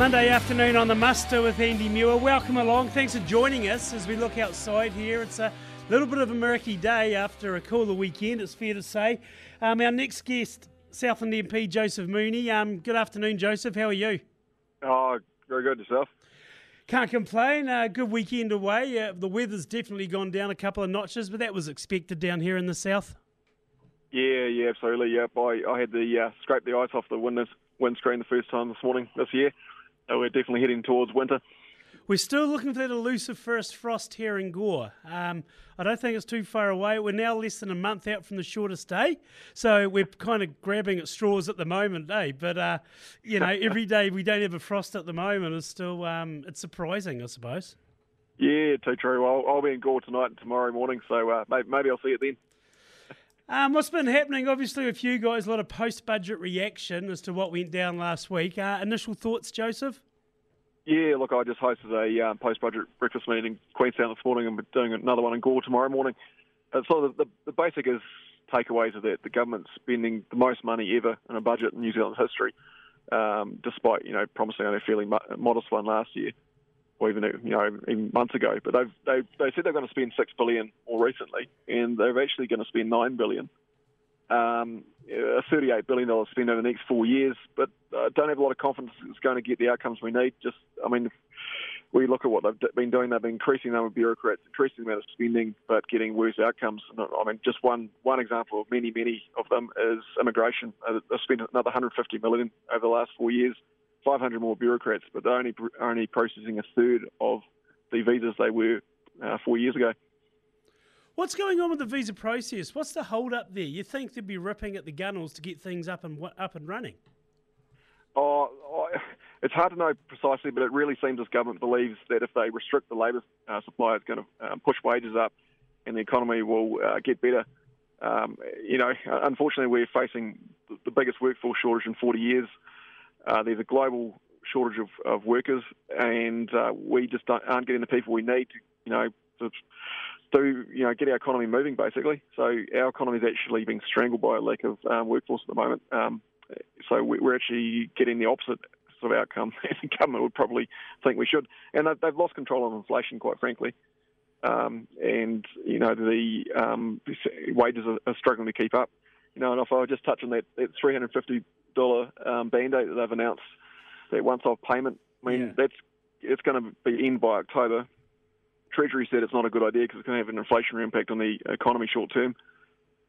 Monday afternoon on the muster with Andy Muir. Welcome along. Thanks for joining us as we look outside here. It's a little bit of a murky day after a cooler weekend, it's fair to say. Um, our next guest, Southland MP Joseph Mooney. Um, good afternoon, Joseph. How are you? Oh, very good yourself. Can't complain. Uh, good weekend away. Uh, the weather's definitely gone down a couple of notches, but that was expected down here in the south. Yeah, yeah, absolutely. Yep, I, I had the uh, scrape the ice off the windows, windscreen the first time this morning this year. So we're definitely heading towards winter. We're still looking for that elusive first frost here in Gore. Um, I don't think it's too far away. We're now less than a month out from the shortest day, so we're kind of grabbing at straws at the moment, eh? But uh, you know, every day we don't have a frost at the moment is still um, it's surprising, I suppose. Yeah, too true. I'll, I'll be in Gore tonight and tomorrow morning, so uh, maybe, maybe I'll see it then. Um, what's been happening, obviously, with you guys, a lot of post budget reaction as to what went down last week. Uh, initial thoughts, Joseph? Yeah, look, I just hosted a um, post budget breakfast meeting in Queenstown this morning and we're doing another one in Gore tomorrow morning. Uh, so the, the, the, basic is takeaways are that the government's spending the most money ever in a budget in New Zealand's history, um, despite you know promising only a fairly modest one last year or even you know even months ago. But they've they they said they're going to spend six billion more recently, and they're actually going to spend nine billion. Um, a $38 billion spend over the next four years, but uh, don't have a lot of confidence it's going to get the outcomes we need. Just, I mean, we look at what they've been doing. They've been increasing the number of bureaucrats, increasing the amount of spending, but getting worse outcomes. I mean, just one one example of many, many of them is immigration. Uh, they've spent another 150 million over the last four years 500 more bureaucrats, but they're only only processing a third of the visas they were uh, four years ago. What's going on with the visa process? What's the hold up there? You think they'd be ripping at the gunnels to get things up and up and running? Oh, oh, it's hard to know precisely, but it really seems this government believes that if they restrict the labour uh, supply, it's going to um, push wages up, and the economy will uh, get better. Um, you know, unfortunately, we're facing the biggest workforce shortage in 40 years. Uh, there's a global shortage of, of workers, and uh, we just aren't getting the people we need to, you know, to do, you know, get our economy moving, basically. So our economy is actually being strangled by a lack of um, workforce at the moment. Um, so we're actually getting the opposite sort of outcome. the government would probably think we should, and they've lost control of inflation, quite frankly. Um, and you know the um, wages are, struggling to keep up. You know, and if I just touch on that, that 350 dollar um, band aid that they've announced, that once-off payment. I mean, yeah. that's it's going to be in by October. Treasury said it's not a good idea because it's going to have an inflationary impact on the economy short term,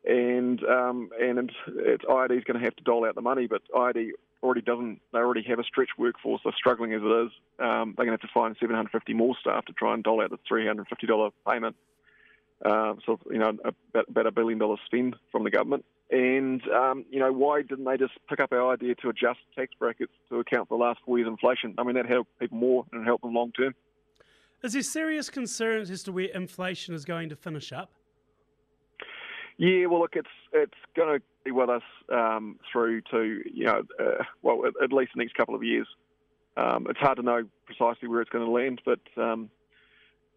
and um, and it's, it's IRD is going to have to dole out the money, but IRD already doesn't. They already have a stretched workforce. They're struggling as it is. Um, they're going to have to find 750 more staff to try and dole out the 350 dollar payment. Uh, so you know about, about a billion dollar spend from the government. And, um, you know, why didn't they just pick up our idea to adjust tax brackets to account for the last four years' inflation? I mean, that helped people more and help them long term. Is there serious concerns as to where inflation is going to finish up? Yeah, well, look, it's it's going to be with us um, through to you know, uh, well, at, at, least the next couple of years. Um, it's hard to know precisely where it's going to land, but um,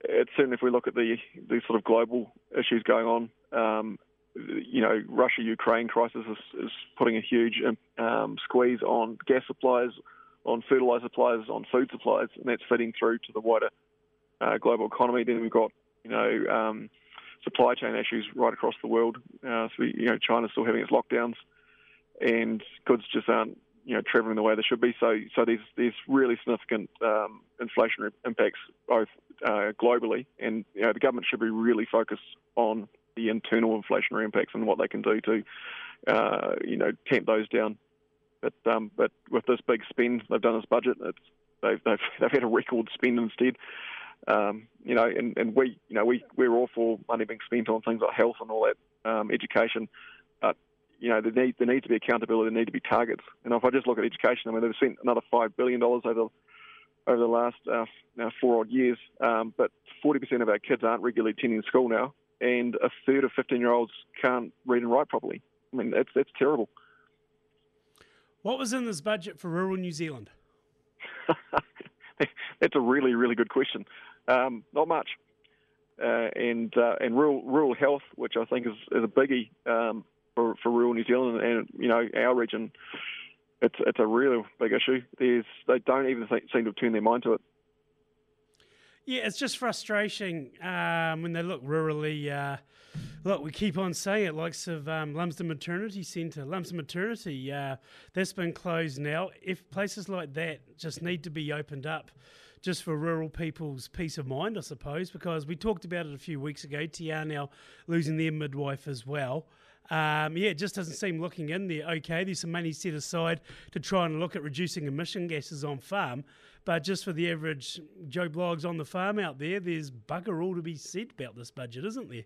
it's certainly if we look at the the sort of global issues going on, um, you know, Russia-Ukraine crisis is, is putting a huge um, squeeze on gas supplies, on fertilizer supplies, on food supplies, and that's feeding through to the wider uh, global economy. Then we've got, you know, um, supply chain issues right across the world. Uh, so, you know, China's still having its lockdowns, and goods just aren't, you know, travelling the way they should be. So, so there's there's really significant um, inflationary impacts both uh, globally, and you know, the government should be really focused on the internal inflationary impacts and what they can do to, uh, you know, tamp those down. But um, but with this big spend they've done this budget, they've, they've they've had a record spend instead. Um, you know, and, and we you know we we're all for money being spent on things like health and all that, um, education. But you know, there need there needs to be accountability. There need to be targets. And if I just look at education, I mean, they've spent another five billion dollars over over the last uh, now four odd years. Um, but 40% of our kids aren't regularly attending school now and a third of 15 year olds can't read and write properly. I mean, that's, that's terrible. What was in this budget for rural New Zealand? that's a really, really good question. Um, not much. Uh, and uh, and rural rural health, which I think is, is a biggie um, for, for rural New Zealand and you know our region. it's it's a real big issue. There's they don't even think, seem to turn their mind to it. Yeah, it's just frustration um, when they look rurally. Uh, look, we keep on saying it, likes of um, Lumsden Maternity Centre, Lumsden Maternity, uh, that's been closed now. If places like that just need to be opened up, just for rural people's peace of mind, I suppose, because we talked about it a few weeks ago. Te Anau now losing their midwife as well. Um, yeah, it just doesn't seem looking in there. Okay, there's some money set aside to try and look at reducing emission gases on farm, but just for the average Joe Bloggs on the farm out there, there's bugger all to be said about this budget, isn't there?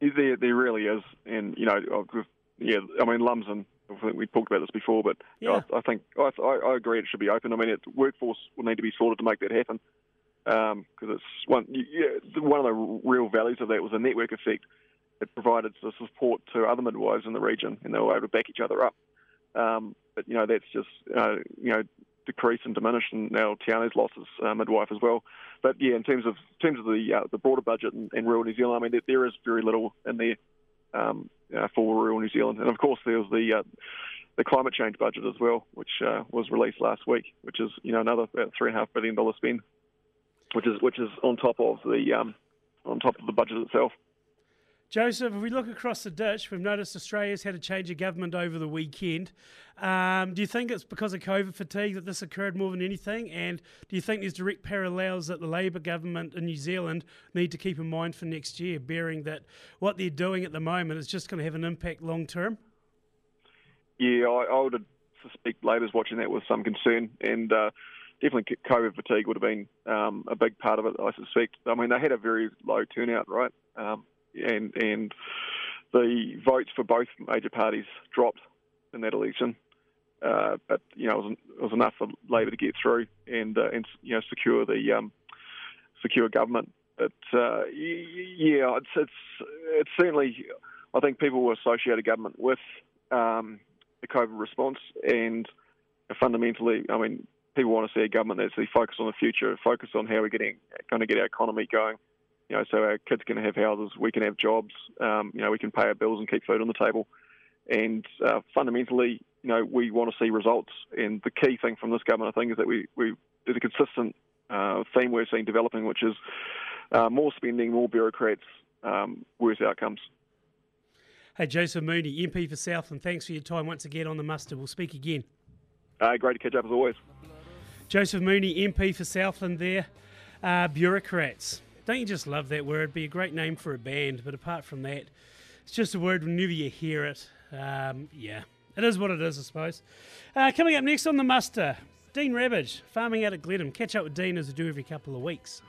There, there really is, and you know, yeah, I mean, Lumsden. I think we talked about this before, but yeah. I, I, think I, I, agree it should be open. I mean, it, workforce will need to be sorted to make that happen because um, it's one. Yeah, one of the real values of that was a network effect. It provided the support to other midwives in the region, and they were able to back each other up. Um, but you know, that's just uh, you know decreased and diminished, and now Te Anau's lost his uh, midwife as well. But yeah, in terms of in terms of the uh, the broader budget in, in rural New Zealand, I mean, there, there is very little in there um, uh, for rural New Zealand, and of course there was the uh, the climate change budget as well, which uh, was released last week, which is you know another about three and a half billion dollar spend, which is which is on top of the um, on top of the budget itself. Joseph, if we look across the ditch, we've noticed Australia's had a change of government over the weekend. Um, do you think it's because of COVID fatigue that this occurred more than anything? And do you think there's direct parallels that the Labor government in New Zealand need to keep in mind for next year, bearing that what they're doing at the moment is just going to have an impact long term? Yeah, I, I would suspect Labor's watching that with some concern. And uh, definitely COVID fatigue would have been um, a big part of it, I suspect. I mean, they had a very low turnout, right? Um, and and the votes for both major parties dropped in that election. Uh, but you know, it was, it was, enough for Labor to get through and uh, and you know secure the um, secure government. But uh, yeah, it's, it's it's certainly I think people will associate a government with um, the COVID response, and fundamentally, I mean, people want to see a government that's focused on the future, focused on how we're getting going to get our economy going you know, so our kids can have houses, we can have jobs, um, you know, we can pay our bills and keep food on the table. And uh, fundamentally, you know, we want to see results. And the key thing from this government, I think, is that we, we there's a consistent uh, theme we're seeing developing, which is uh, more spending, more bureaucrats, um, worse outcomes. Hey, Joseph Mooney, MP for Southland, thanks for your time once again on the muster. We'll speak again. Uh, great to catch up as always. Joseph Mooney, MP for Southland, there. Uh, bureaucrats. Don't you just love that word? Be a great name for a band, but apart from that, it's just a word whenever you hear it. Um, yeah, it is what it is, I suppose. Uh, coming up next on the muster, Dean Rabbage, farming out at Glenham. Catch up with Dean as I do every couple of weeks.